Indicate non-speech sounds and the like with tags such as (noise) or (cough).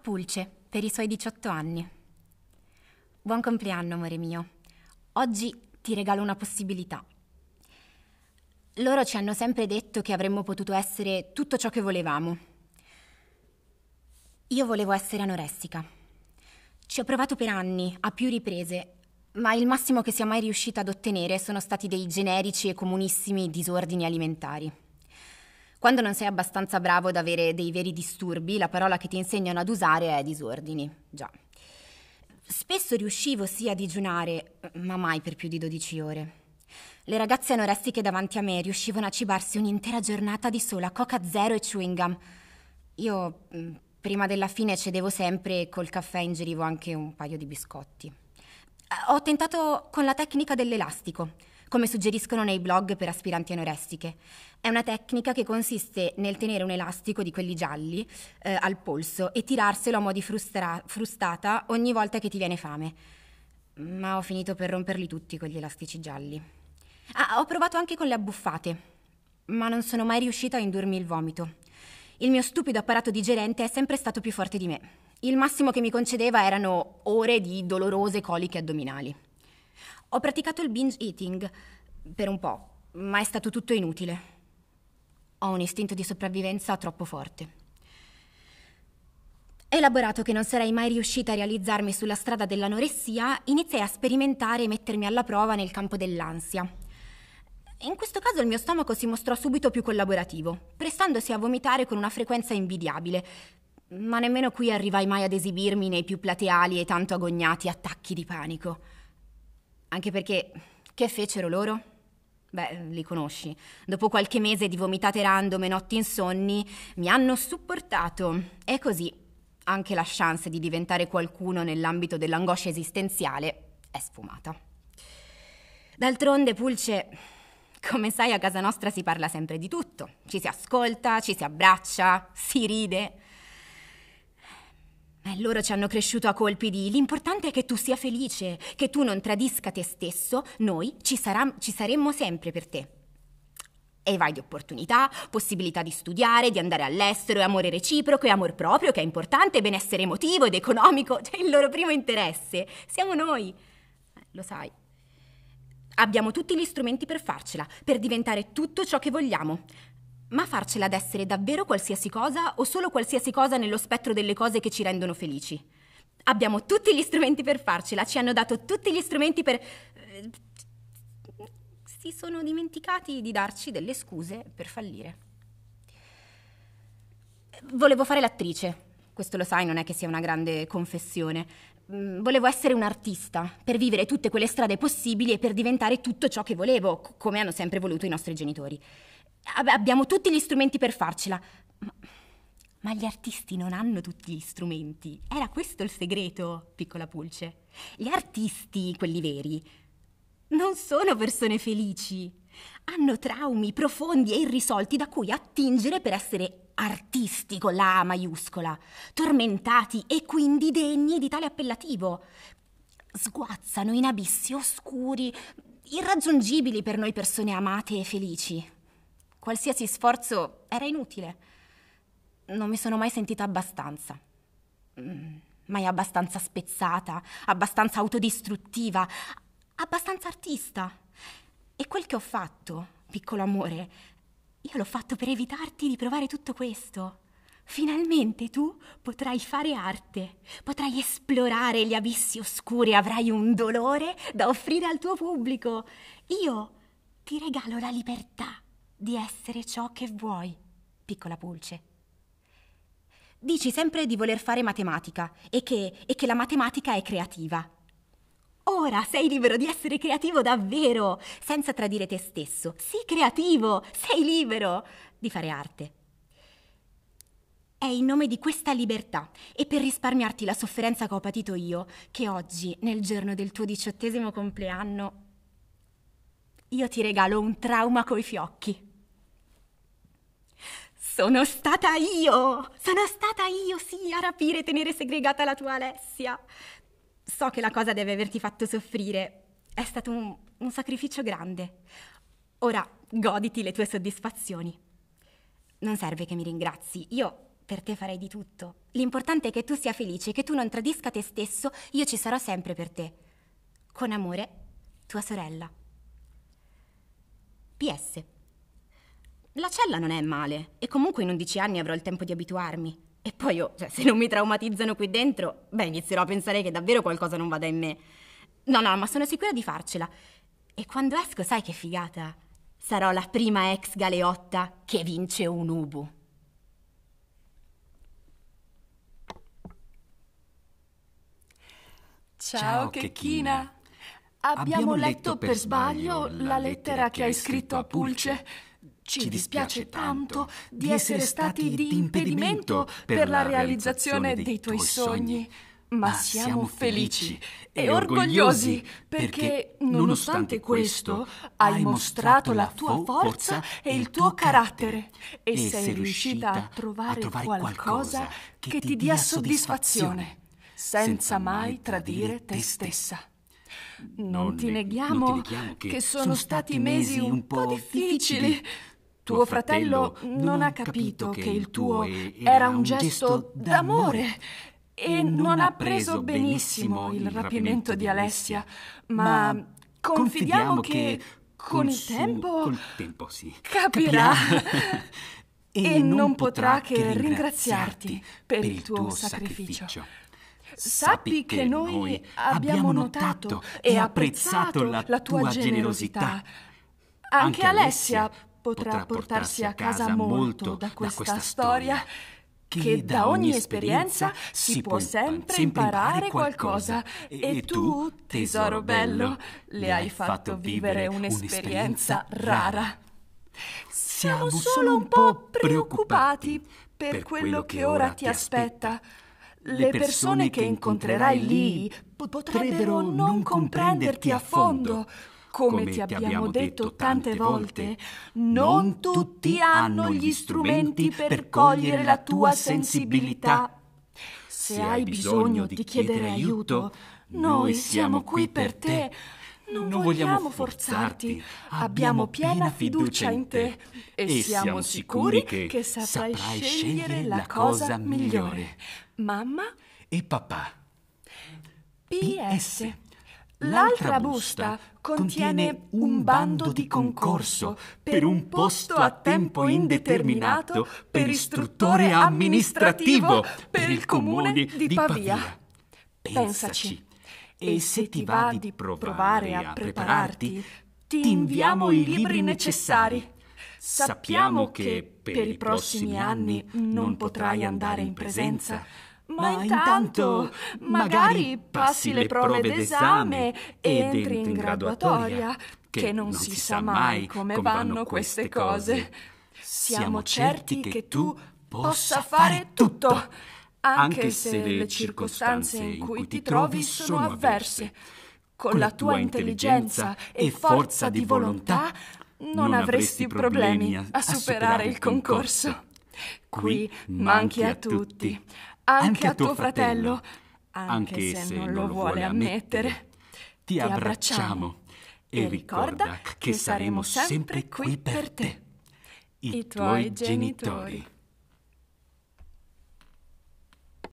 Pulce per i suoi 18 anni. Buon compleanno, amore mio. Oggi ti regalo una possibilità. Loro ci hanno sempre detto che avremmo potuto essere tutto ciò che volevamo. Io volevo essere anoressica. Ci ho provato per anni, a più riprese, ma il massimo che sia mai riuscita ad ottenere sono stati dei generici e comunissimi disordini alimentari. Quando non sei abbastanza bravo ad avere dei veri disturbi, la parola che ti insegnano ad usare è disordini. Già. Spesso riuscivo sì a digiunare, ma mai per più di 12 ore. Le ragazze anoressiche davanti a me riuscivano a cibarsi un'intera giornata di sola coca zero e chewing gum. Io, mm, prima della fine, cedevo sempre e col caffè ingerivo anche un paio di biscotti. Ho tentato con la tecnica dell'elastico come suggeriscono nei blog per aspiranti anoressiche. È una tecnica che consiste nel tenere un elastico di quelli gialli eh, al polso e tirarselo a mo' di frustra- frustata ogni volta che ti viene fame. Ma ho finito per romperli tutti quegli elastici gialli. Ah, ho provato anche con le abbuffate, ma non sono mai riuscita a indurmi il vomito. Il mio stupido apparato digerente è sempre stato più forte di me. Il massimo che mi concedeva erano ore di dolorose coliche addominali. Ho praticato il binge eating per un po', ma è stato tutto inutile. Ho un istinto di sopravvivenza troppo forte. Elaborato che non sarei mai riuscita a realizzarmi sulla strada dell'anoressia, iniziai a sperimentare e mettermi alla prova nel campo dell'ansia. In questo caso il mio stomaco si mostrò subito più collaborativo, prestandosi a vomitare con una frequenza invidiabile, ma nemmeno qui arrivai mai ad esibirmi nei più plateali e tanto agognati attacchi di panico. Anche perché che fecero loro? Beh, li conosci. Dopo qualche mese di vomitate random e notti insonni, mi hanno supportato. E così anche la chance di diventare qualcuno nell'ambito dell'angoscia esistenziale è sfumata. D'altronde, Pulce, come sai, a casa nostra si parla sempre di tutto. Ci si ascolta, ci si abbraccia, si ride. Eh, loro ci hanno cresciuto a colpi di l'importante è che tu sia felice, che tu non tradisca te stesso, noi ci, sarà, ci saremmo sempre per te. E vai di opportunità, possibilità di studiare, di andare all'estero, e amore reciproco e amor proprio, che è importante, benessere emotivo ed economico, (laughs) cioè il loro primo interesse. Siamo noi. Eh, lo sai. Abbiamo tutti gli strumenti per farcela, per diventare tutto ciò che vogliamo. Ma farcela ad essere davvero qualsiasi cosa o solo qualsiasi cosa nello spettro delle cose che ci rendono felici? Abbiamo tutti gli strumenti per farcela, ci hanno dato tutti gli strumenti per... Eh, si sono dimenticati di darci delle scuse per fallire. Volevo fare l'attrice, questo lo sai, non è che sia una grande confessione. Mm, volevo essere un artista, per vivere tutte quelle strade possibili e per diventare tutto ciò che volevo, come hanno sempre voluto i nostri genitori. Abbiamo tutti gli strumenti per farcela. Ma, ma, gli artisti non hanno tutti gli strumenti. Era questo il segreto, piccola Pulce. Gli artisti, quelli veri, non sono persone felici. Hanno traumi profondi e irrisolti da cui attingere per essere artisti con la A maiuscola, tormentati e quindi degni di tale appellativo. Sguazzano in abissi oscuri, irraggiungibili per noi persone amate e felici. Qualsiasi sforzo era inutile. Non mi sono mai sentita abbastanza. Mm, mai abbastanza spezzata, abbastanza autodistruttiva, abbastanza artista. E quel che ho fatto, piccolo amore, io l'ho fatto per evitarti di provare tutto questo. Finalmente tu potrai fare arte, potrai esplorare gli abissi oscuri, avrai un dolore da offrire al tuo pubblico. Io ti regalo la libertà di essere ciò che vuoi, piccola pulce. Dici sempre di voler fare matematica e che, e che la matematica è creativa. Ora sei libero di essere creativo davvero, senza tradire te stesso. Sii creativo, sei libero di fare arte. È in nome di questa libertà e per risparmiarti la sofferenza che ho patito io che oggi, nel giorno del tuo diciottesimo compleanno, io ti regalo un trauma coi fiocchi. Sono stata io! Sono stata io, sì, a rapire e tenere segregata la tua Alessia. So che la cosa deve averti fatto soffrire. È stato un, un sacrificio grande. Ora goditi le tue soddisfazioni. Non serve che mi ringrazi, io Per te farei di tutto. L'importante è che tu sia felice, che tu non tradisca te stesso, io ci sarò sempre per te. Con amore, tua sorella. PS. La cella non è male e comunque in 11 anni avrò il tempo di abituarmi. E poi io, cioè, se non mi traumatizzano qui dentro, beh, inizierò a pensare che davvero qualcosa non vada in me. No, no, ma sono sicura di farcela. E quando esco, sai che figata? Sarò la prima ex galeotta che vince un Ubu. Ciao, Checchina. Abbiamo letto per sbaglio la lettera che hai scritto a Pulce. Ci dispiace tanto di essere stati di impedimento per la realizzazione dei tuoi sogni. ma siamo felici e orgogliosi perché, nonostante questo, hai mostrato la tua forza e il tuo carattere. e sei riuscita a trovare qualcosa che ti dia soddisfazione, senza mai tradire te stessa. Non ti neghiamo che sono stati mesi un po' difficili. Tuo fratello non ha capito che il tuo era un gesto d'amore e non ha preso benissimo il rapimento di Alessia, ma confidiamo che con il tempo... Col tempo, sì. Capirà. (laughs) e non potrà che ringraziarti per il tuo sacrificio. Sappi che noi abbiamo notato e apprezzato la tua generosità. Anche Alessia potrà portarsi a casa molto da questa storia che da ogni esperienza si può sempre imparare qualcosa. e tu, tesoro bello, le hai fatto vivere un'esperienza rara. Siamo solo un po' preoccupati per quello che ora ti aspetta. Le persone che incontrerai lì potrebbero non comprenderti a fondo come ti abbiamo detto tante volte, non tutti hanno gli strumenti per cogliere la tua sensibilità. Se hai bisogno di chiedere aiuto, noi siamo qui per te. Non, non vogliamo forzarti, abbiamo piena fiducia in te e siamo sicuri che saprai scegliere la cosa migliore. Mamma e papà. PS. L'altra busta contiene un bando di concorso per un posto a tempo indeterminato per istruttore amministrativo per il comune di Pavia. Pensaci. E se ti va di provare a prepararti, ti inviamo i libri necessari. Sappiamo che per i prossimi anni non potrai andare in presenza ma intanto magari passi le prove d'esame ed entri in graduatoria, che non si sa mai come vanno queste cose. Siamo certi che tu possa fare tutto, anche se le circostanze in cui ti trovi sono avverse. Con la tua intelligenza e forza di volontà non avresti problemi a superare il concorso. Qui manchi a tutti anche a tuo fratello, anche se non lo vuole ammettere. Ti abbracciamo e ricorda che saremo sempre qui per te, i tuoi genitori.